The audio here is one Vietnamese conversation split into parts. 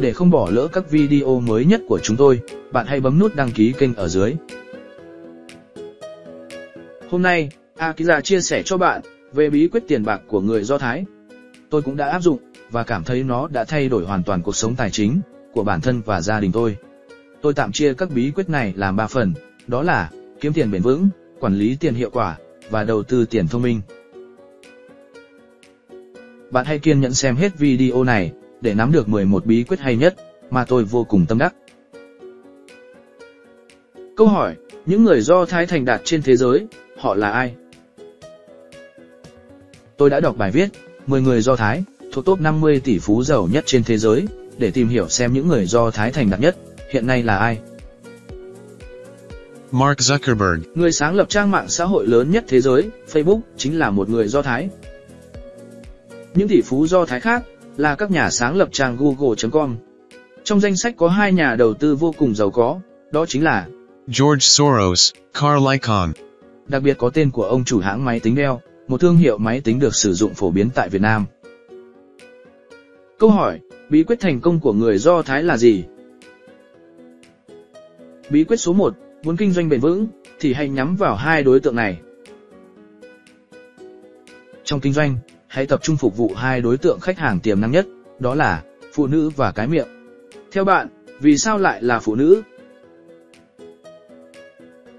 Để không bỏ lỡ các video mới nhất của chúng tôi, bạn hãy bấm nút đăng ký kênh ở dưới. Hôm nay, Akiza chia sẻ cho bạn về bí quyết tiền bạc của người Do Thái. Tôi cũng đã áp dụng và cảm thấy nó đã thay đổi hoàn toàn cuộc sống tài chính của bản thân và gia đình tôi. Tôi tạm chia các bí quyết này làm 3 phần, đó là kiếm tiền bền vững, quản lý tiền hiệu quả và đầu tư tiền thông minh. Bạn hãy kiên nhẫn xem hết video này để nắm được 11 bí quyết hay nhất mà tôi vô cùng tâm đắc. Câu hỏi, những người Do Thái thành đạt trên thế giới, họ là ai? Tôi đã đọc bài viết 10 người Do Thái thuộc top 50 tỷ phú giàu nhất trên thế giới để tìm hiểu xem những người Do Thái thành đạt nhất hiện nay là ai. Mark Zuckerberg, Người sáng lập trang mạng xã hội lớn nhất thế giới, Facebook, chính là một người Do Thái. Những tỷ phú Do Thái khác là các nhà sáng lập trang Google.com. Trong danh sách có hai nhà đầu tư vô cùng giàu có, đó chính là George Soros, Carl Icahn, đặc biệt có tên của ông chủ hãng máy tính Dell, một thương hiệu máy tính được sử dụng phổ biến tại Việt Nam. Câu hỏi, bí quyết thành công của người Do Thái là gì? Bí quyết số 1, muốn kinh doanh bền vững, thì hãy nhắm vào hai đối tượng này. Trong kinh doanh, hãy tập trung phục vụ hai đối tượng khách hàng tiềm năng nhất, đó là phụ nữ và cái miệng. Theo bạn, vì sao lại là phụ nữ?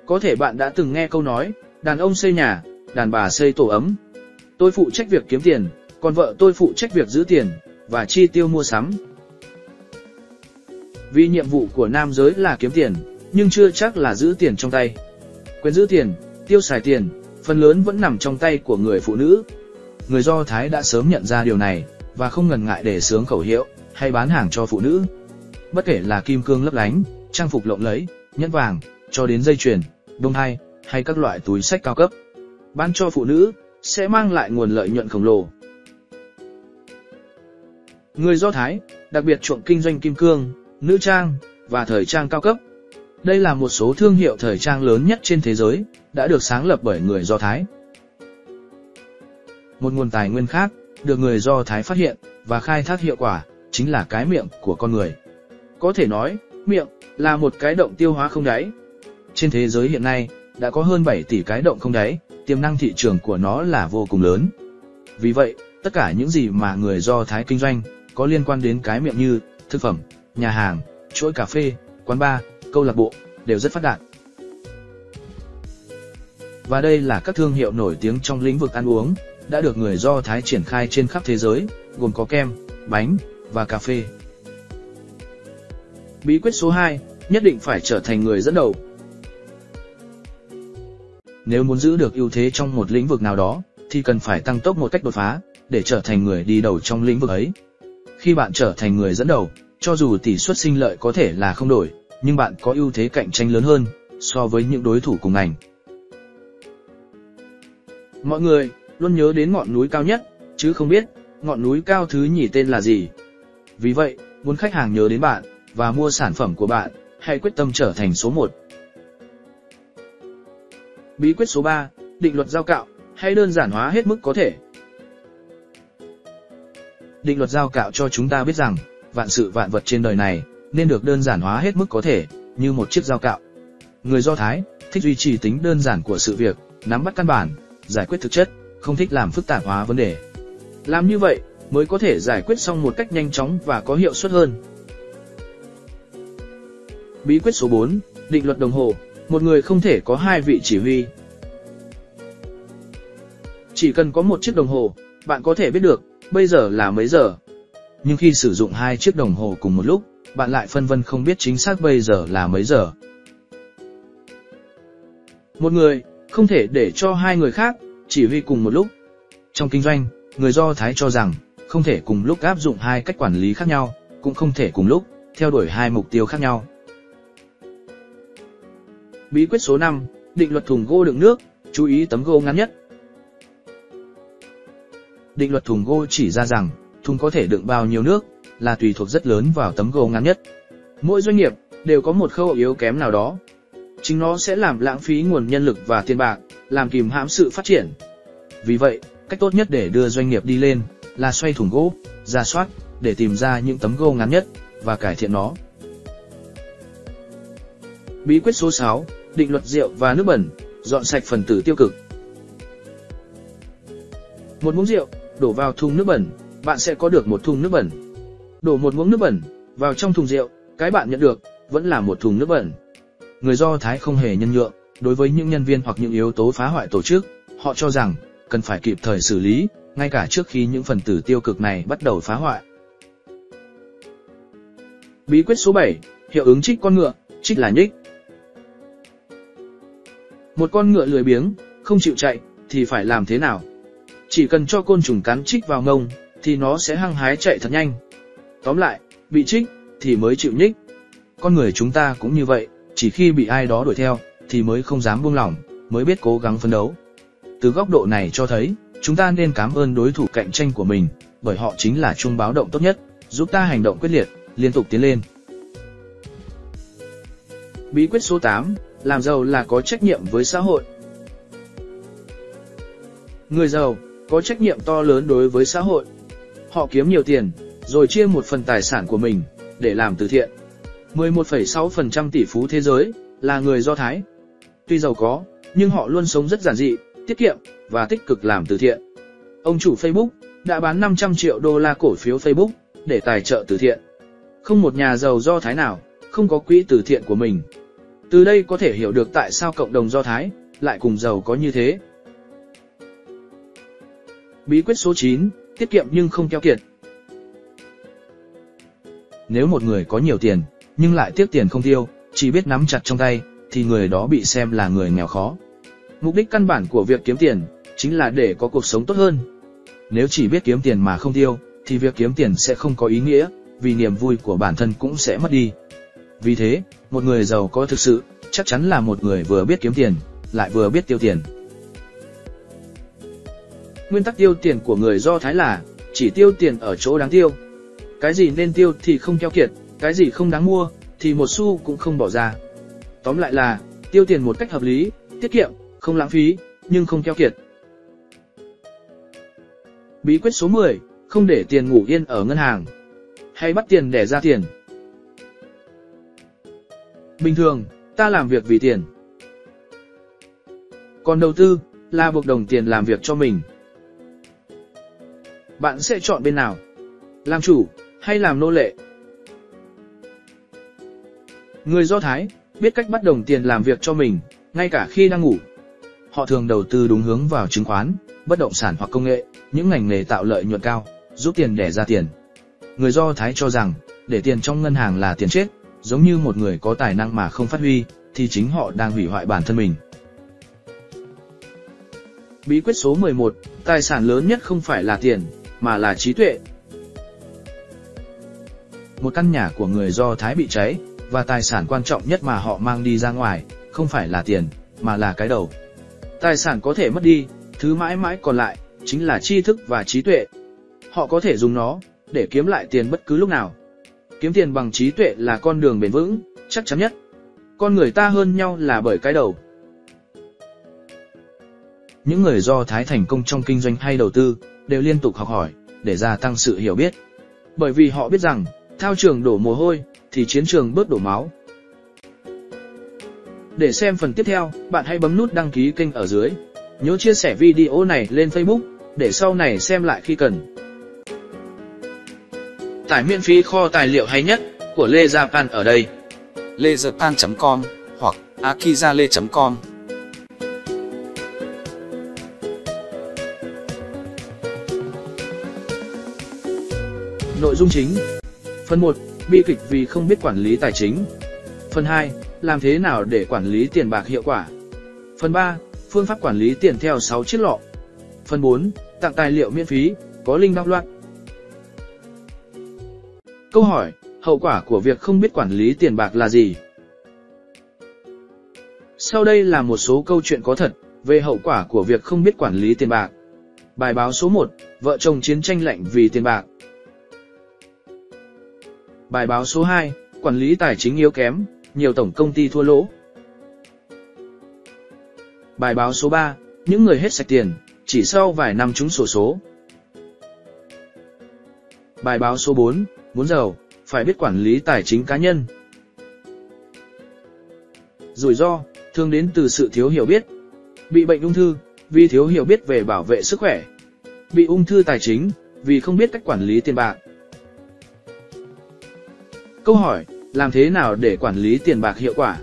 Có thể bạn đã từng nghe câu nói, đàn ông xây nhà, đàn bà xây tổ ấm. Tôi phụ trách việc kiếm tiền, còn vợ tôi phụ trách việc giữ tiền và chi tiêu mua sắm. Vì nhiệm vụ của nam giới là kiếm tiền, nhưng chưa chắc là giữ tiền trong tay. Quyền giữ tiền, tiêu xài tiền, phần lớn vẫn nằm trong tay của người phụ nữ. Người Do Thái đã sớm nhận ra điều này và không ngần ngại để sướng khẩu hiệu hay bán hàng cho phụ nữ. Bất kể là kim cương lấp lánh, trang phục lộng lẫy, nhẫn vàng, cho đến dây chuyền, bông hai hay các loại túi sách cao cấp. Bán cho phụ nữ sẽ mang lại nguồn lợi nhuận khổng lồ. Người Do Thái đặc biệt chuộng kinh doanh kim cương, nữ trang và thời trang cao cấp. Đây là một số thương hiệu thời trang lớn nhất trên thế giới, đã được sáng lập bởi người Do Thái. Một nguồn tài nguyên khác, được người Do Thái phát hiện và khai thác hiệu quả, chính là cái miệng của con người. Có thể nói, miệng là một cái động tiêu hóa không đáy. Trên thế giới hiện nay, đã có hơn 7 tỷ cái động không đáy, tiềm năng thị trường của nó là vô cùng lớn. Vì vậy, tất cả những gì mà người Do Thái kinh doanh có liên quan đến cái miệng như thực phẩm, nhà hàng, chuỗi cà phê, quán bar, câu lạc bộ đều rất phát đạt. Và đây là các thương hiệu nổi tiếng trong lĩnh vực ăn uống, đã được người Do Thái triển khai trên khắp thế giới, gồm có kem, bánh và cà phê. Bí quyết số 2, nhất định phải trở thành người dẫn đầu. Nếu muốn giữ được ưu thế trong một lĩnh vực nào đó, thì cần phải tăng tốc một cách đột phá, để trở thành người đi đầu trong lĩnh vực ấy. Khi bạn trở thành người dẫn đầu, cho dù tỷ suất sinh lợi có thể là không đổi, nhưng bạn có ưu thế cạnh tranh lớn hơn so với những đối thủ cùng ngành. Mọi người luôn nhớ đến ngọn núi cao nhất, chứ không biết ngọn núi cao thứ nhì tên là gì. Vì vậy, muốn khách hàng nhớ đến bạn và mua sản phẩm của bạn, hãy quyết tâm trở thành số 1. Bí quyết số 3, định luật giao cạo, hay đơn giản hóa hết mức có thể. Định luật giao cạo cho chúng ta biết rằng, vạn sự vạn vật trên đời này nên được đơn giản hóa hết mức có thể, như một chiếc dao cạo. Người Do Thái thích duy trì tính đơn giản của sự việc, nắm bắt căn bản, giải quyết thực chất, không thích làm phức tạp hóa vấn đề. Làm như vậy mới có thể giải quyết xong một cách nhanh chóng và có hiệu suất hơn. Bí quyết số 4, định luật đồng hồ, một người không thể có hai vị chỉ huy. Chỉ cần có một chiếc đồng hồ, bạn có thể biết được bây giờ là mấy giờ. Nhưng khi sử dụng hai chiếc đồng hồ cùng một lúc, bạn lại phân vân không biết chính xác bây giờ là mấy giờ. Một người không thể để cho hai người khác chỉ huy cùng một lúc. Trong kinh doanh, người Do Thái cho rằng không thể cùng lúc áp dụng hai cách quản lý khác nhau, cũng không thể cùng lúc theo đuổi hai mục tiêu khác nhau. Bí quyết số 5, định luật thùng gỗ đựng nước, chú ý tấm gỗ ngắn nhất. Định luật thùng gỗ chỉ ra rằng, thùng có thể đựng bao nhiêu nước, là tùy thuộc rất lớn vào tấm gỗ ngắn nhất. Mỗi doanh nghiệp đều có một khâu yếu kém nào đó. Chính nó sẽ làm lãng phí nguồn nhân lực và tiền bạc, làm kìm hãm sự phát triển. Vì vậy, cách tốt nhất để đưa doanh nghiệp đi lên là xoay thùng gỗ, ra soát để tìm ra những tấm gỗ ngắn nhất, và cải thiện nó. Bí quyết số 6, định luật rượu và nước bẩn, dọn sạch phần tử tiêu cực. Một muỗng rượu, đổ vào thùng nước bẩn, bạn sẽ có được một thùng nước bẩn. Đổ một muỗng nước bẩn vào trong thùng rượu, cái bạn nhận được vẫn là một thùng nước bẩn. Người Do Thái không hề nhân nhượng, đối với những nhân viên hoặc những yếu tố phá hoại tổ chức, họ cho rằng cần phải kịp thời xử lý, ngay cả trước khi những phần tử tiêu cực này bắt đầu phá hoại. Bí quyết số 7, hiệu ứng trích con ngựa, trích là nhích. Một con ngựa lười biếng, không chịu chạy, thì phải làm thế nào? Chỉ cần cho côn trùng cắn trích vào ngông, thì nó sẽ hăng hái chạy thật nhanh. Tóm lại, bị trích, thì mới chịu nhích. Con người chúng ta cũng như vậy, chỉ khi bị ai đó đuổi theo, thì mới không dám buông lỏng, mới biết cố gắng phấn đấu. Từ góc độ này cho thấy, chúng ta nên cảm ơn đối thủ cạnh tranh của mình, bởi họ chính là chuông báo động tốt nhất, giúp ta hành động quyết liệt, liên tục tiến lên. Bí quyết số 8, làm giàu là có trách nhiệm với xã hội. Người giàu, có trách nhiệm to lớn đối với xã hội. Họ kiếm nhiều tiền, rồi chia một phần tài sản của mình, để làm từ thiện. 11,6% tỷ phú thế giới, là người Do Thái. Tuy giàu có, nhưng họ luôn sống rất giản dị, tiết kiệm, và tích cực làm từ thiện. Ông chủ Facebook, đã bán 500 triệu đô la cổ phiếu Facebook, để tài trợ từ thiện. Không một nhà giàu Do Thái nào, không có quỹ từ thiện của mình. Từ đây có thể hiểu được tại sao cộng đồng Do Thái, lại cùng giàu có như thế. Bí quyết số 9, tiết kiệm nhưng không keo kiệt. Nếu một người có nhiều tiền, nhưng lại tiếc tiền không tiêu, chỉ biết nắm chặt trong tay, thì người đó bị xem là người nghèo khó. Mục đích căn bản của việc kiếm tiền, chính là để có cuộc sống tốt hơn. Nếu chỉ biết kiếm tiền mà không tiêu, thì việc kiếm tiền sẽ không có ý nghĩa, vì niềm vui của bản thân cũng sẽ mất đi. Vì thế, một người giàu có thực sự, chắc chắn là một người vừa biết kiếm tiền, lại vừa biết tiêu tiền. Nguyên tắc tiêu tiền của người Do Thái là, chỉ tiêu tiền ở chỗ đáng tiêu. Cái gì nên tiêu thì không keo kiệt, cái gì không đáng mua, thì một xu cũng không bỏ ra. Tóm lại là, tiêu tiền một cách hợp lý, tiết kiệm, không lãng phí, nhưng không keo kiệt. Bí quyết số 10, không để tiền ngủ yên ở ngân hàng. Hay bắt tiền để ra tiền. Bình thường, ta làm việc vì tiền. Còn đầu tư, là buộc đồng tiền làm việc cho mình. Bạn sẽ chọn bên nào? Làm chủ, hay làm nô lệ? Người Do Thái, biết cách bắt đồng tiền làm việc cho mình, ngay cả khi đang ngủ. Họ thường đầu tư đúng hướng vào chứng khoán, bất động sản hoặc công nghệ, những ngành nghề tạo lợi nhuận cao, giúp tiền để ra tiền. Người Do Thái cho rằng, để tiền trong ngân hàng là tiền chết, giống như một người có tài năng mà không phát huy, thì chính họ đang hủy hoại bản thân mình. Bí quyết số 11, tài sản lớn nhất không phải là tiền, mà là trí tuệ. Một căn nhà của người Do Thái bị cháy, và tài sản quan trọng nhất mà họ mang đi ra ngoài, không phải là tiền, mà là cái đầu. Tài sản có thể mất đi, thứ mãi mãi còn lại, chính là tri thức và trí tuệ. Họ có thể dùng nó, để kiếm lại tiền bất cứ lúc nào. Kiếm tiền bằng trí tuệ là con đường bền vững, chắc chắn nhất. Con người ta hơn nhau là bởi cái đầu. Những người do Thái thành công trong kinh doanh hay đầu tư, đều liên tục học hỏi, để gia tăng sự hiểu biết. Bởi vì họ biết rằng, thao trường đổ mồ hôi, thì chiến trường bớt đổ máu. Để xem phần tiếp theo, bạn hãy bấm nút đăng ký kênh ở dưới. Nhớ chia sẻ video này lên Facebook, để sau này xem lại khi cần. Tải miễn phí kho tài liệu hay nhất của Lê Japan ở đây. lejapan.com hoặc akizale.com Nội dung chính Phần 1. Bi kịch vì không biết quản lý tài chính Phần 2. Làm thế nào để quản lý tiền bạc hiệu quả Phần 3. Phương pháp quản lý tiền theo 6 chiếc lọ Phần 4. Tặng tài liệu miễn phí, có link đọc loạt Câu hỏi, hậu quả của việc không biết quản lý tiền bạc là gì? Sau đây là một số câu chuyện có thật về hậu quả của việc không biết quản lý tiền bạc. Bài báo số 1, vợ chồng chiến tranh lạnh vì tiền bạc. Bài báo số 2, quản lý tài chính yếu kém, nhiều tổng công ty thua lỗ. Bài báo số 3, những người hết sạch tiền, chỉ sau vài năm trúng sổ số. Bài báo số 4, muốn giàu, phải biết quản lý tài chính cá nhân. Rủi ro, thường đến từ sự thiếu hiểu biết. Bị bệnh ung thư, vì thiếu hiểu biết về bảo vệ sức khỏe. Bị ung thư tài chính, vì không biết cách quản lý tiền bạc. Câu hỏi, làm thế nào để quản lý tiền bạc hiệu quả?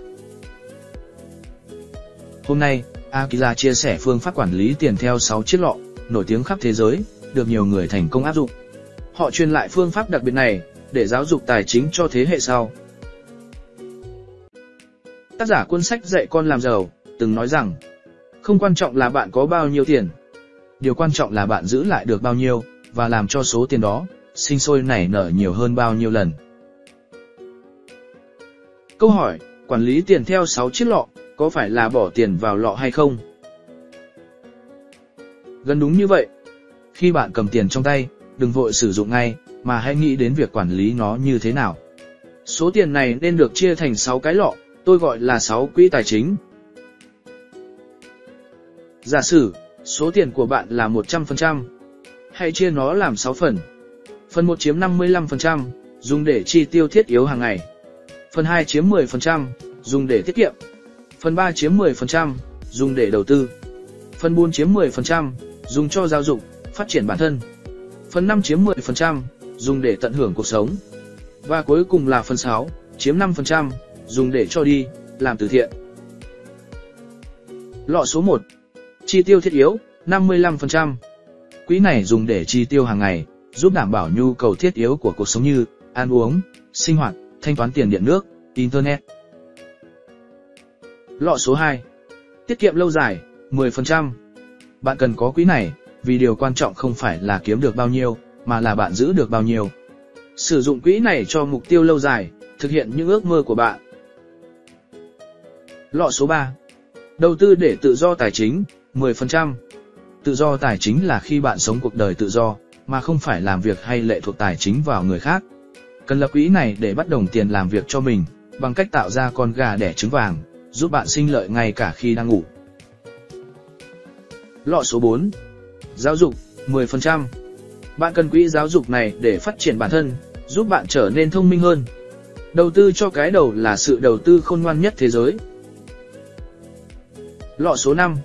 Hôm nay, Akiza chia sẻ phương pháp quản lý tiền theo 6 chiếc lọ, nổi tiếng khắp thế giới, được nhiều người thành công áp dụng. Họ truyền lại phương pháp đặc biệt này để giáo dục tài chính cho thế hệ sau. Tác giả cuốn sách dạy con làm giàu từng nói rằng, không quan trọng là bạn có bao nhiêu tiền, điều quan trọng là bạn giữ lại được bao nhiêu và làm cho số tiền đó sinh sôi nảy nở nhiều hơn bao nhiêu lần. Câu hỏi, quản lý tiền theo 6 chiếc lọ, có phải là bỏ tiền vào lọ hay không? Gần đúng như vậy. Khi bạn cầm tiền trong tay, đừng vội sử dụng ngay, mà hãy nghĩ đến việc quản lý nó như thế nào. Số tiền này nên được chia thành 6 cái lọ, tôi gọi là 6 quỹ tài chính. Giả sử, số tiền của bạn là 100%. Hãy chia nó làm 6 phần. Phần 1 chiếm 55%, dùng để chi tiêu thiết yếu hàng ngày. Phần 2 chiếm 10%, dùng để tiết kiệm. Phần 3 chiếm 10%, dùng để đầu tư. Phần 4 chiếm 10%, dùng cho giáo dục, phát triển bản thân. Phần 5 chiếm 10%, dùng để tận hưởng cuộc sống. Và cuối cùng là phần 6, chiếm 5%, dùng để cho đi, làm từ thiện. Lọ số 1. Chi tiêu thiết yếu, 55%. Quỹ này dùng để chi tiêu hàng ngày, giúp đảm bảo nhu cầu thiết yếu của cuộc sống như ăn uống, sinh hoạt, thanh toán tiền điện nước, internet. Lọ số 2. Tiết kiệm lâu dài, 10%. Bạn cần có quỹ này, vì điều quan trọng không phải là kiếm được bao nhiêu, mà là bạn giữ được bao nhiêu. Sử dụng quỹ này cho mục tiêu lâu dài, thực hiện những ước mơ của bạn. Lọ số 3. Đầu tư để tự do tài chính, 10%. Tự do tài chính là khi bạn sống cuộc đời tự do, mà không phải làm việc hay lệ thuộc tài chính vào người khác. Cần lập quỹ này để bắt đồng tiền làm việc cho mình, bằng cách tạo ra con gà đẻ trứng vàng, giúp bạn sinh lợi ngay cả khi đang ngủ. Lọ số 4. Giáo dục, 10%. Bạn cần quỹ giáo dục này để phát triển bản thân, giúp bạn trở nên thông minh hơn. Đầu tư cho cái đầu là sự đầu tư khôn ngoan nhất thế giới. Lọ số 5.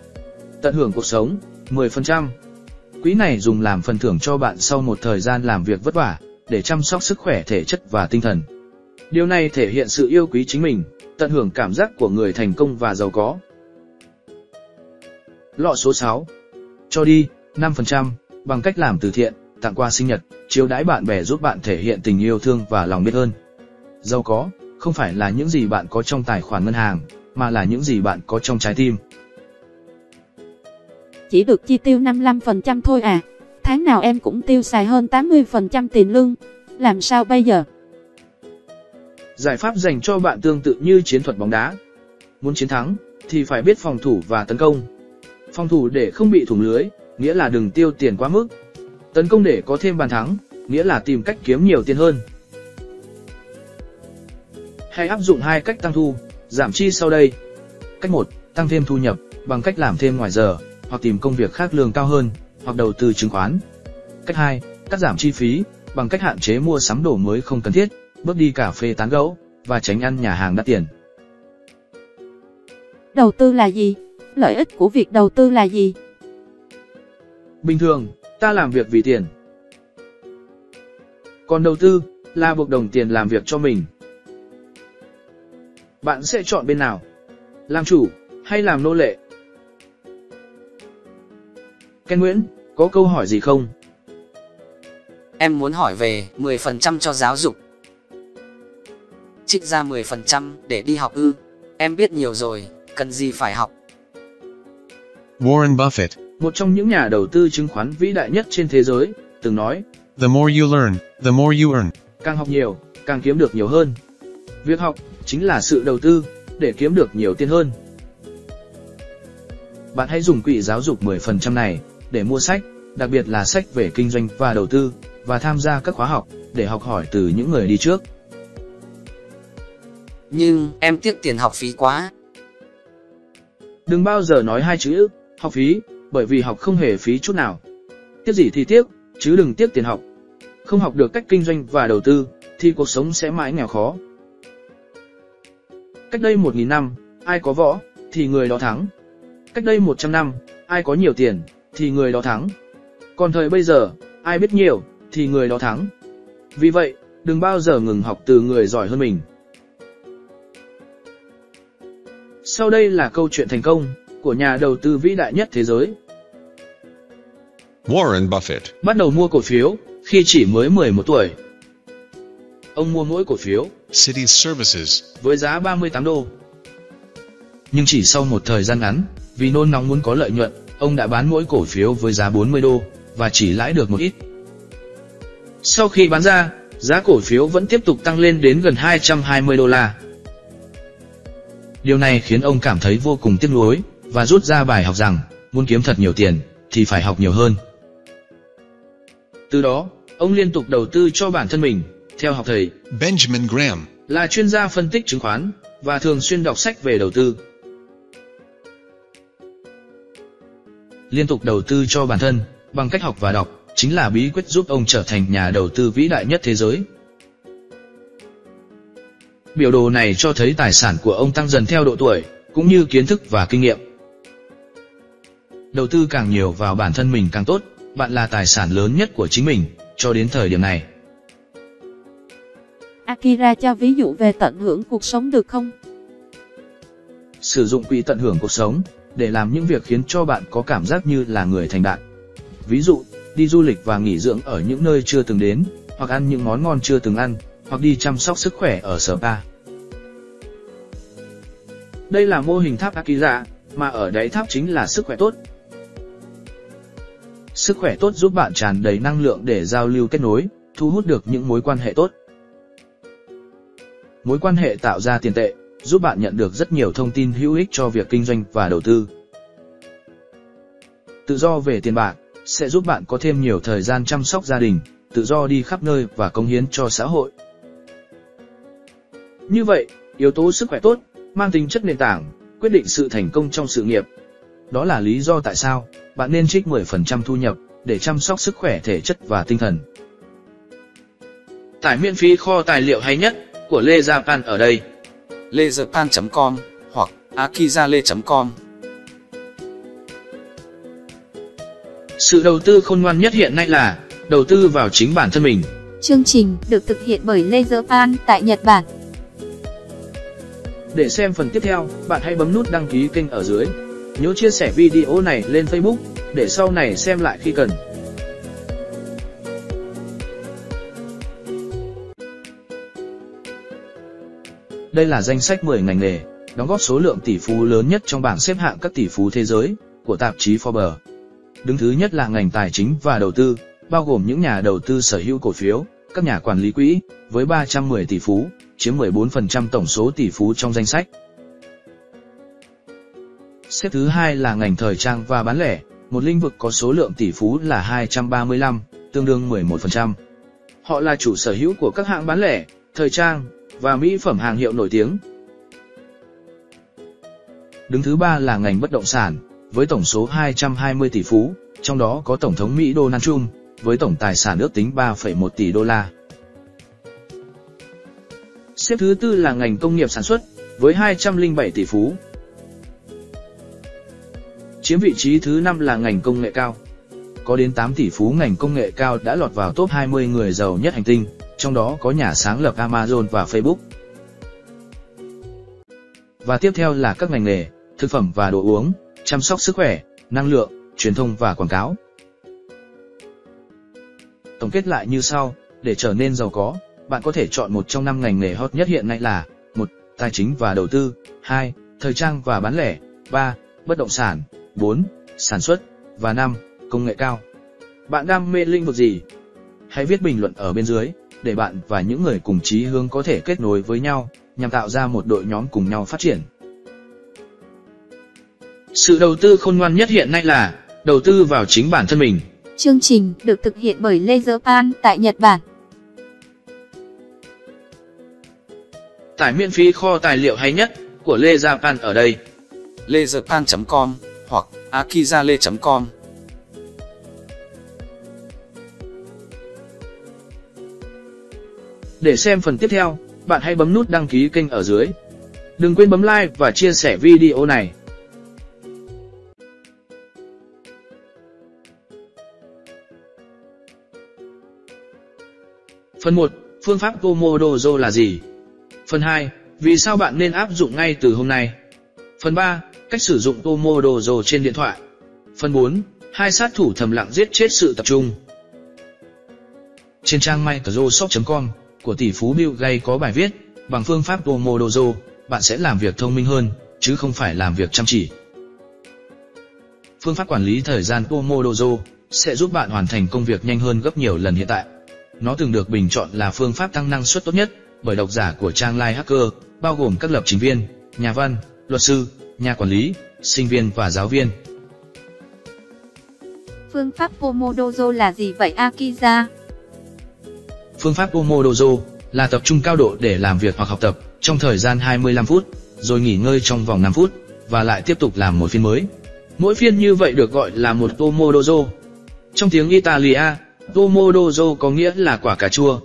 Tận hưởng cuộc sống, 10%. Quỹ này dùng làm phần thưởng cho bạn sau một thời gian làm việc vất vả, để chăm sóc sức khỏe thể chất và tinh thần. Điều này thể hiện sự yêu quý chính mình, tận hưởng cảm giác của người thành công và giàu có. Lọ số 6. Cho đi, 5%, bằng cách làm từ thiện, tặng quà sinh nhật, chiếu đãi bạn bè giúp bạn thể hiện tình yêu thương và lòng biết ơn. Giàu có, không phải là những gì bạn có trong tài khoản ngân hàng, mà là những gì bạn có trong trái tim. Chỉ được chi tiêu 55% thôi à. Tháng nào em cũng tiêu xài hơn 80% tiền lương. Làm sao bây giờ? Giải pháp dành cho bạn tương tự như chiến thuật bóng đá. Muốn chiến thắng, thì phải biết phòng thủ và tấn công. Phòng thủ để không bị thủng lưới, nghĩa là đừng tiêu tiền quá mức. Tấn công để có thêm bàn thắng, nghĩa là tìm cách kiếm nhiều tiền hơn. Hãy áp dụng hai cách tăng thu, giảm chi sau đây. Cách 1. Tăng thêm thu nhập bằng cách làm thêm ngoài giờ, hoặc tìm công việc khác lương cao hơn, hoặc đầu tư chứng khoán. Cách 2. Cắt giảm chi phí bằng cách hạn chế mua sắm đồ mới không cần thiết, bớt đi cà phê tán gẫu và tránh ăn nhà hàng đắt tiền. Đầu tư là gì? Lợi ích của việc đầu tư là gì? Bình thường, ta làm việc vì tiền. Còn đầu tư là buộc đồng tiền làm việc cho mình. Bạn sẽ chọn bên nào? Làm chủ hay làm nô lệ? Ken Nguyễn, có câu hỏi gì không? Em muốn hỏi về 10% cho giáo dục. Trích ra 10% để đi học ư. Em biết nhiều rồi, cần gì phải học. Warren Buffett. Một trong những nhà đầu tư chứng khoán vĩ đại nhất trên thế giới, từng nói, The more you learn, the more you earn. càng học nhiều, càng kiếm được nhiều hơn. Việc học chính là sự đầu tư để kiếm được nhiều tiền hơn. Bạn hãy dùng quỹ giáo dục 10% này để mua sách, đặc biệt là sách về kinh doanh và đầu tư, và tham gia các khóa học để học hỏi từ những người đi trước. Nhưng em tiếc tiền học phí quá. Đừng bao giờ nói hai chữ học phí, bởi vì học không hề phí chút nào. Tiếc gì thì tiếc, chứ đừng tiếc tiền học. Không học được cách kinh doanh và đầu tư, thì cuộc sống sẽ mãi nghèo khó. Cách đây 1.000 năm, ai có võ, thì người đó thắng. Cách đây 100 năm, ai có nhiều tiền, thì người đó thắng. Còn thời bây giờ, ai biết nhiều, thì người đó thắng. Vì vậy, đừng bao giờ ngừng học từ người giỏi hơn mình. Sau đây là câu chuyện thành công của nhà đầu tư vĩ đại nhất thế giới. Warren Buffett. Bắt đầu mua cổ phiếu khi chỉ mới 11 tuổi. Ông mua mỗi cổ phiếu City Services. với giá 38 đô. Nhưng chỉ sau một thời gian ngắn, vì nôn nóng muốn có lợi nhuận, ông đã bán mỗi cổ phiếu với giá 40 đô và chỉ lãi được một ít. Sau khi bán ra, giá cổ phiếu vẫn tiếp tục tăng lên đến gần 220 đô la. Điều này khiến ông cảm thấy vô cùng tiếc nuối và rút ra bài học rằng, muốn kiếm thật nhiều tiền thì phải học nhiều hơn. Từ đó, ông liên tục đầu tư cho bản thân mình, theo học thầy, Benjamin Graham. là chuyên gia phân tích chứng khoán và thường xuyên đọc sách về đầu tư. Liên tục đầu tư cho bản thân bằng cách học và đọc chính là bí quyết giúp ông trở thành nhà đầu tư vĩ đại nhất thế giới. Biểu đồ này cho thấy tài sản của ông tăng dần theo độ tuổi, cũng như kiến thức và kinh nghiệm. Đầu tư càng nhiều vào bản thân mình càng tốt, bạn là tài sản lớn nhất của chính mình, cho đến thời điểm này. Akira cho ví dụ về tận hưởng cuộc sống được không? Sử dụng quỹ tận hưởng cuộc sống để làm những việc khiến cho bạn có cảm giác như là người thành đạt. Ví dụ, đi du lịch và nghỉ dưỡng ở những nơi chưa từng đến, hoặc ăn những món ngon chưa từng ăn, hoặc đi chăm sóc sức khỏe ở spa. Đây là mô hình tháp Akira, mà ở đáy tháp chính là sức khỏe tốt. Sức khỏe tốt giúp bạn tràn đầy năng lượng để giao lưu kết nối, thu hút được những mối quan hệ tốt. Mối quan hệ tạo ra tiền tệ, giúp bạn nhận được rất nhiều thông tin hữu ích cho việc kinh doanh và đầu tư. Tự do về tiền bạc sẽ giúp bạn có thêm nhiều thời gian chăm sóc gia đình, tự do đi khắp nơi và cống hiến cho xã hội. Như vậy, yếu tố sức khỏe tốt mang tính chất nền tảng, quyết định sự thành công trong sự nghiệp. Đó là lý do tại sao bạn nên trích 10% thu nhập để chăm sóc sức khỏe thể chất và tinh thần. Tải miễn phí kho tài liệu hay nhất của Lê Japan ở đây lejapan.com hoặc akizale.com Sự đầu tư khôn ngoan nhất hiện nay là đầu tư vào chính bản thân mình. Chương trình được thực hiện bởi Laserpan tại Nhật Bản. Để xem phần tiếp theo, bạn hãy bấm nút đăng ký kênh ở dưới. Nhớ chia sẻ video này lên Facebook để sau này xem lại khi cần. Đây là danh sách 10 ngành nghề đóng góp số lượng tỷ phú lớn nhất trong bảng xếp hạng các tỷ phú thế giới của tạp chí Forbes. Đứng thứ nhất là ngành tài chính và đầu tư, bao gồm những nhà đầu tư sở hữu cổ phiếu, các nhà quản lý quỹ, với 310 tỷ phú, chiếm 14% tổng số tỷ phú trong danh sách. Xếp thứ hai là ngành thời trang và bán lẻ, một lĩnh vực có số lượng tỷ phú là 235, tương đương 11%. Họ là chủ sở hữu của các hãng bán lẻ, thời trang và mỹ phẩm hàng hiệu nổi tiếng. Đứng thứ ba là ngành bất động sản, với tổng số 220 tỷ phú, trong đó có Tổng thống Mỹ Donald Trump, với tổng tài sản ước tính 3,1 tỷ đô la. Xếp thứ tư là ngành công nghiệp sản xuất, với 207 tỷ phú. Chiếm vị trí thứ năm là ngành công nghệ cao. Có đến 8 tỷ phú ngành công nghệ cao đã lọt vào top 20 người giàu nhất hành tinh, trong đó có nhà sáng lập Amazon và Facebook. Và tiếp theo là các ngành nghề, thực phẩm và đồ uống, chăm sóc sức khỏe, năng lượng, truyền thông và quảng cáo. Tổng kết lại như sau, để trở nên giàu có, bạn có thể chọn một trong năm ngành nghề hot nhất hiện nay là 1. Tài chính và đầu tư 2. Thời trang và bán lẻ 3. Bất động sản 4. Sản xuất và 5. Công nghệ cao Bạn đam mê lĩnh vực gì? Hãy viết bình luận ở bên dưới, để bạn và những người cùng chí hướng có thể kết nối với nhau, nhằm tạo ra một đội nhóm cùng nhau phát triển. Sự đầu tư khôn ngoan nhất hiện nay là đầu tư vào chính bản thân mình. Chương trình được thực hiện bởi Laserpan tại Nhật Bản. Tải miễn phí kho tài liệu hay nhất của Lê Japan ở đây. lejapan.com hoặc akizale.com Để xem phần tiếp theo, bạn hãy bấm nút đăng ký kênh ở dưới. Đừng quên bấm like và chia sẻ video này. Phần 1. Phương pháp Pomodoro là gì? Phần 2. Vì sao bạn nên áp dụng ngay từ hôm nay? Phần 3. Cách sử dụng Pomodoro trên điện thoại. Phần 4. Hai sát thủ thầm lặng giết chết sự tập trung. Trên trang Microsoft.com của tỷ phú Bill Gates có bài viết, bằng phương pháp Pomodoro, bạn sẽ làm việc thông minh hơn, chứ không phải làm việc chăm chỉ. Phương pháp quản lý thời gian Pomodoro sẽ giúp bạn hoàn thành công việc nhanh hơn gấp nhiều lần hiện tại. Nó từng được bình chọn là phương pháp tăng năng suất tốt nhất bởi độc giả của trang Life Hacker, bao gồm các lập trình viên, nhà văn, luật sư, nhà quản lý, sinh viên và giáo viên. Phương pháp Pomodoro là gì vậy Akiza? Phương pháp Pomodoro là tập trung cao độ để làm việc hoặc học tập trong thời gian 25 phút, rồi nghỉ ngơi trong vòng 5 phút, và lại tiếp tục làm một phiên mới. Mỗi phiên như vậy được gọi là một Pomodoro. Trong tiếng Italia, Pomodoro có nghĩa là quả cà chua.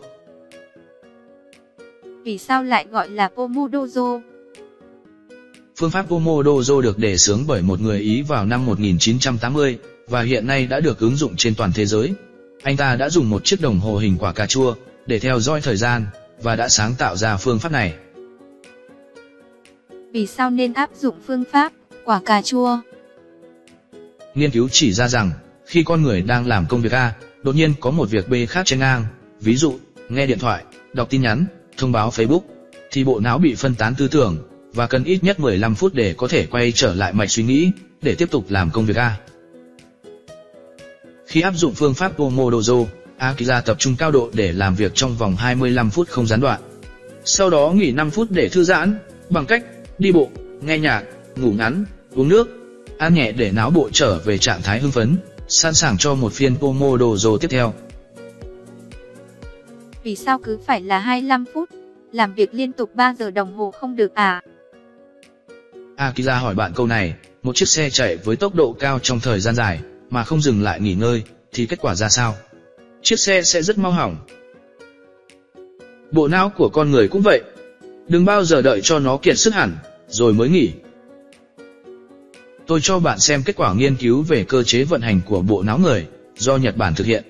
Vì sao lại gọi là Pomodoro? Phương pháp Pomodoro được đề xướng bởi một người Ý vào năm 1980 và hiện nay đã được ứng dụng trên toàn thế giới. Anh ta đã dùng một chiếc đồng hồ hình quả cà chua để theo dõi thời gian và đã sáng tạo ra phương pháp này. Vì sao nên áp dụng phương pháp quả cà chua? Nghiên cứu chỉ ra rằng, khi con người đang làm công việc A, đột nhiên có một việc B khác trên ngang, ví dụ, nghe điện thoại, đọc tin nhắn, thông báo Facebook, thì bộ não bị phân tán tư tưởng và cần ít nhất 15 phút để có thể quay trở lại mạch suy nghĩ để tiếp tục làm công việc A. Khi áp dụng phương pháp Pomodoro, Akira tập trung cao độ để làm việc trong vòng 25 phút không gián đoạn. Sau đó nghỉ 5 phút để thư giãn, bằng cách đi bộ, nghe nhạc, ngủ ngắn, uống nước, ăn nhẹ để não bộ trở về trạng thái hưng phấn, sẵn sàng cho một phiên Pomodoro tiếp theo. Vì sao cứ phải là 25 phút? Làm việc liên tục 3 giờ đồng hồ không được à? Akira hỏi bạn câu này, một chiếc xe chạy với tốc độ cao trong thời gian dài, mà không dừng lại nghỉ ngơi, thì kết quả ra sao? Chiếc xe sẽ rất mau hỏng. Bộ não của con người cũng vậy. Đừng bao giờ đợi cho nó kiệt sức hẳn, rồi mới nghỉ. Tôi cho bạn xem kết quả nghiên cứu về cơ chế vận hành của bộ não người, do Nhật Bản thực hiện.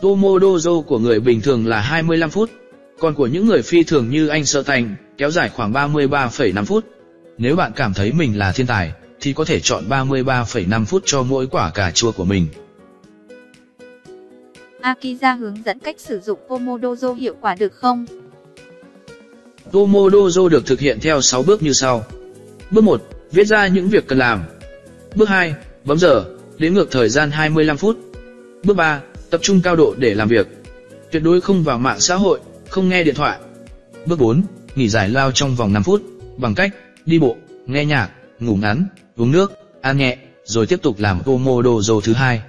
Pomodoro của người bình thường là 25 phút, còn của những người phi thường như anh Sơ Thành, kéo dài khoảng 33,5 phút. Nếu bạn cảm thấy mình là thiên tài, thì có thể chọn 33,5 phút cho mỗi quả cà chua của mình. Akiza hướng dẫn cách sử dụng Pomodoro hiệu quả được không? Pomodoro được thực hiện theo 6 bước như sau. Bước 1. Viết ra những việc cần làm. Bước 2. Bấm giờ, đếm ngược thời gian 25 phút. Bước 3. Tập trung cao độ để làm việc. Tuyệt đối không vào mạng xã hội, không nghe điện thoại. Bước 4. Nghỉ giải lao trong vòng 5 phút, bằng cách đi bộ, nghe nhạc, ngủ ngắn, uống nước, ăn nhẹ, rồi tiếp tục làm Pomodoro thứ hai.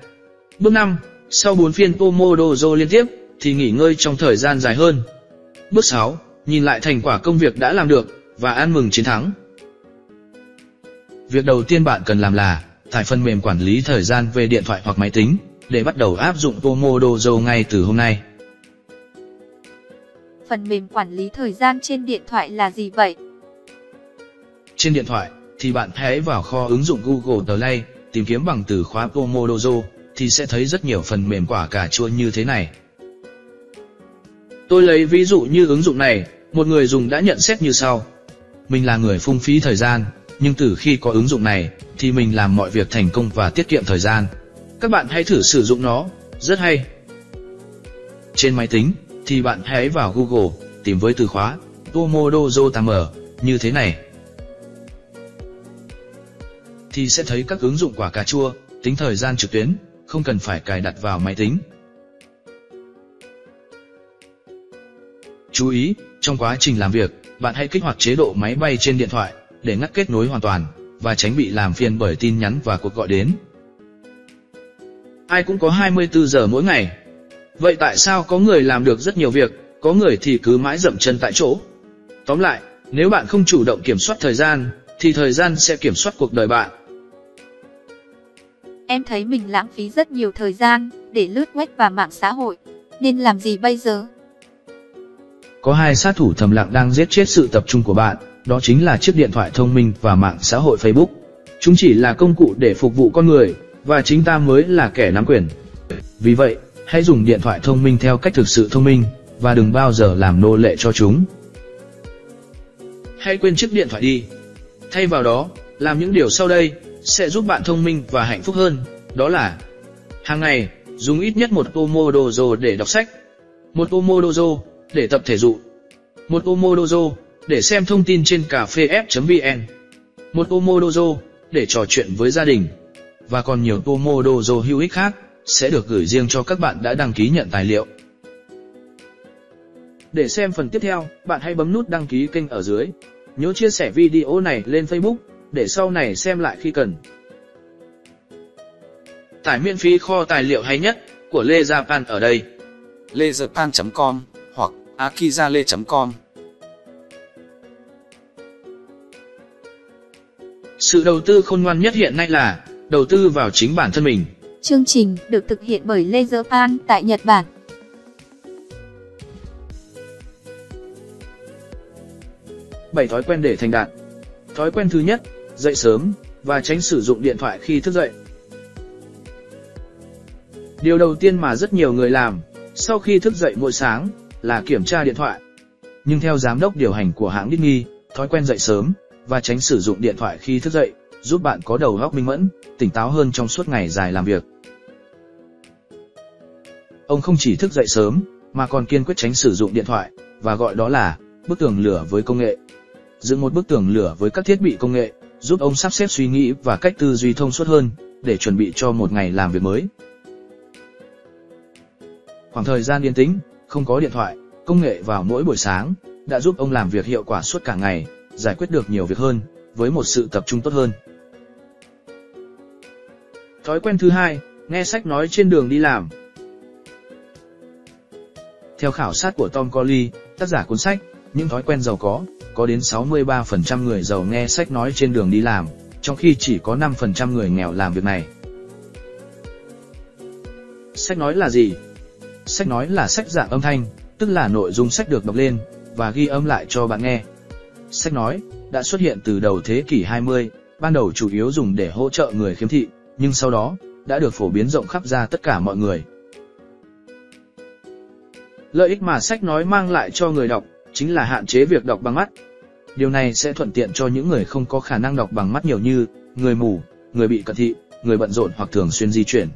Bước 5. Sau 4 phiên Pomodoro liên tiếp, thì nghỉ ngơi trong thời gian dài hơn. Bước 6. Nhìn lại thành quả công việc đã làm được, và ăn mừng chiến thắng. Việc đầu tiên bạn cần làm là tải phần mềm quản lý thời gian về điện thoại hoặc máy tính, để bắt đầu áp dụng Pomodoro ngay từ hôm nay. Phần mềm quản lý thời gian trên điện thoại là gì vậy? Trên điện thoại, thì bạn hãy vào kho ứng dụng Google Play, tìm kiếm bằng từ khóa Pomodoro, thì sẽ thấy rất nhiều phần mềm quả cà chua như thế này. Tôi lấy ví dụ như ứng dụng này, một người dùng đã nhận xét như sau. Mình là người phung phí thời gian, nhưng từ khi có ứng dụng này, thì mình làm mọi việc thành công và tiết kiệm thời gian. Các bạn hãy thử sử dụng nó, rất hay. Trên máy tính, thì bạn hãy vào Google, tìm với từ khóa Pomodoro Timer, như thế này. Thì sẽ thấy các ứng dụng quả cà chua, tính thời gian trực tuyến, không cần phải cài đặt vào máy tính. Chú ý, trong quá trình làm việc, bạn hãy kích hoạt chế độ máy bay trên điện thoại để ngắt kết nối hoàn toàn và tránh bị làm phiền bởi tin nhắn và cuộc gọi đến. Ai cũng có 24 giờ mỗi ngày. Vậy tại sao có người làm được rất nhiều việc, có người thì cứ mãi dậm chân tại chỗ? Tóm lại, nếu bạn không chủ động kiểm soát thời gian, thì thời gian sẽ kiểm soát cuộc đời bạn. Em thấy mình lãng phí rất nhiều thời gian để lướt web và mạng xã hội. Nên làm gì bây giờ? có hai sát thủ thầm lặng đang giết chết sự tập trung của bạn, đó chính là chiếc điện thoại thông minh và mạng xã hội Facebook. Chúng chỉ là công cụ để phục vụ con người, và chính ta mới là kẻ nắm quyền. Vì vậy, hãy dùng điện thoại thông minh theo cách thực sự thông minh, và đừng bao giờ làm nô lệ cho chúng. Hãy quên chiếc điện thoại đi. Thay vào đó, làm những điều sau đây sẽ giúp bạn thông minh và hạnh phúc hơn, đó là hàng ngày dùng ít nhất một Pomodoro để đọc sách, một Pomodoro để tập thể dục, một Pomodoro để xem thông tin trên cà phê f.vn, một Pomodoro để trò chuyện với gia đình, và còn nhiều Pomodoro hữu ích khác sẽ được gửi riêng cho các bạn đã đăng ký nhận tài liệu. Để xem phần tiếp theo, bạn hãy bấm nút đăng ký kênh ở dưới. Nhớ chia sẻ video này lên Facebook, để sau này xem lại khi cần. Tải miễn phí kho tài liệu hay nhất của Lê Japan ở đây. lejapan.com hoặc akizale.com Sự đầu tư khôn ngoan nhất hiện nay là đầu tư vào chính bản thân mình. Chương trình được thực hiện bởi Laser Pan tại Nhật Bản. Bảy thói quen để thành đạt. Thói quen thứ nhất, dậy sớm và tránh sử dụng điện thoại khi thức dậy. Điều đầu tiên mà rất nhiều người làm sau khi thức dậy mỗi sáng là kiểm tra điện thoại. Nhưng theo giám đốc điều hành của hãng Disney, thói quen dậy sớm và tránh sử dụng điện thoại khi thức dậy giúp bạn có đầu óc minh mẫn, tỉnh táo hơn trong suốt ngày dài làm việc. Ông không chỉ thức dậy sớm, mà còn kiên quyết tránh sử dụng điện thoại, và gọi đó là bức tường lửa với công nghệ. Dựng một bức tường lửa với các thiết bị công nghệ, giúp ông sắp xếp suy nghĩ và cách tư duy thông suốt hơn, để chuẩn bị cho một ngày làm việc mới. Khoảng thời gian yên tĩnh, không có điện thoại, công nghệ vào mỗi buổi sáng, đã giúp ông làm việc hiệu quả suốt cả ngày, giải quyết được nhiều việc hơn, với một sự tập trung tốt hơn. Thói quen thứ hai, nghe sách nói trên đường đi làm. Theo khảo sát của Tom Colley, tác giả cuốn sách những thói quen giàu có, có đến 63% người giàu nghe sách nói trên đường đi làm, trong khi chỉ có 5% người nghèo làm việc này. Sách nói là gì? Sách nói là sách dạng âm thanh, tức là nội dung sách được đọc lên và ghi âm lại cho bạn nghe. Sách nói đã xuất hiện từ đầu thế kỷ 20, ban đầu chủ yếu dùng để hỗ trợ người khiếm thị, nhưng sau đó đã được phổ biến rộng khắp ra tất cả mọi người. Lợi ích mà sách nói mang lại cho người đọc chính là hạn chế việc đọc bằng mắt. Điều này sẽ thuận tiện cho những người không có khả năng đọc bằng mắt nhiều như người mù, người bị cận thị, người bận rộn hoặc thường xuyên di chuyển.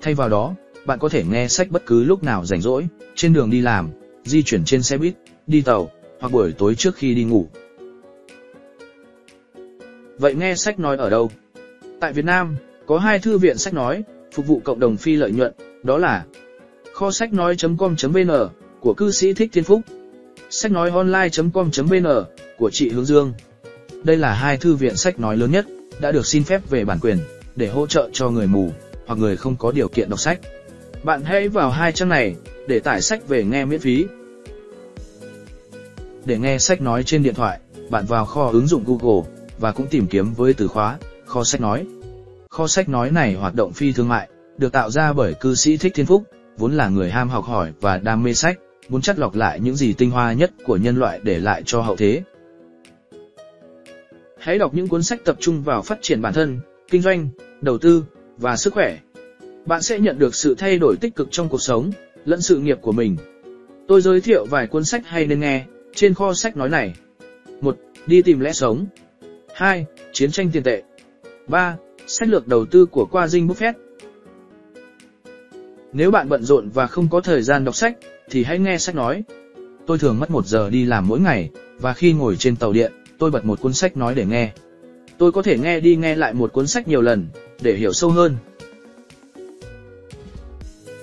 Thay vào đó, bạn có thể nghe sách bất cứ lúc nào rảnh rỗi, trên đường đi làm, di chuyển trên xe buýt, đi tàu, hoặc buổi tối trước khi đi ngủ. Vậy nghe sách nói ở đâu? Tại Việt Nam, có hai thư viện sách nói, phục vụ cộng đồng phi lợi nhuận, đó là kho sách nói.com.vn của cư sĩ Thích Thiên Phúc, sách nói online.com.vn của chị Hướng Dương. Đây là hai thư viện sách nói lớn nhất, đã được xin phép về bản quyền, để hỗ trợ cho người mù, hoặc người không có điều kiện đọc sách. Bạn hãy vào hai trang này, để tải sách về nghe miễn phí. Để nghe sách nói trên điện thoại, bạn vào kho ứng dụng Google, và cũng tìm kiếm với từ khóa, kho sách nói. Kho sách nói này hoạt động phi thương mại, được tạo ra bởi cư sĩ Thích Thiên Phúc, vốn là người ham học hỏi và đam mê sách, muốn chắt lọc lại những gì tinh hoa nhất của nhân loại để lại cho hậu thế. Hãy đọc những cuốn sách tập trung vào phát triển bản thân, kinh doanh, đầu tư và sức khỏe. Bạn sẽ nhận được sự thay đổi tích cực trong cuộc sống lẫn sự nghiệp của mình. Tôi giới thiệu vài cuốn sách hay nên nghe trên kho sách nói này. 1. Đi tìm lẽ sống. 2. Chiến tranh tiền tệ. 3. Sách lược đầu tư của qua dinh Buffett. Nếu bạn bận rộn và không có thời gian đọc sách, thì hãy nghe sách nói. Tôi thường mất một giờ đi làm mỗi ngày, và khi ngồi trên tàu điện, tôi bật một cuốn sách nói để nghe. Tôi có thể nghe đi nghe lại một cuốn sách nhiều lần, để hiểu sâu hơn.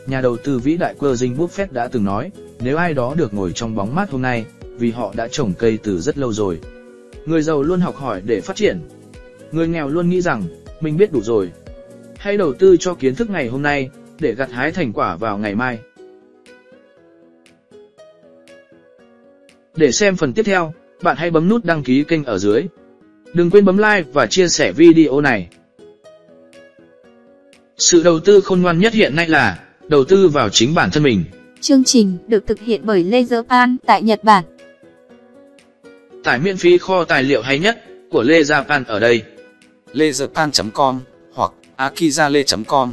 Nhà đầu tư vĩ đại Warren Buffett đã từng nói, nếu ai đó được ngồi trong bóng mát hôm nay, vì họ đã trồng cây từ rất lâu rồi. Người giàu luôn học hỏi để phát triển. Người nghèo luôn nghĩ rằng, mình biết đủ rồi. Hãy đầu tư cho kiến thức ngày hôm nay, để gặt hái thành quả vào ngày mai. Để xem phần tiếp theo, bạn hãy bấm nút đăng ký kênh ở dưới. Đừng quên bấm like và chia sẻ video này. Sự đầu tư khôn ngoan nhất hiện nay là đầu tư vào chính bản thân mình. Chương trình được thực hiện bởi Laserpan tại Nhật Bản. Tải miễn phí kho tài liệu hay nhất của Gia Pan ở đây. laserpan.com hoặc akizale.com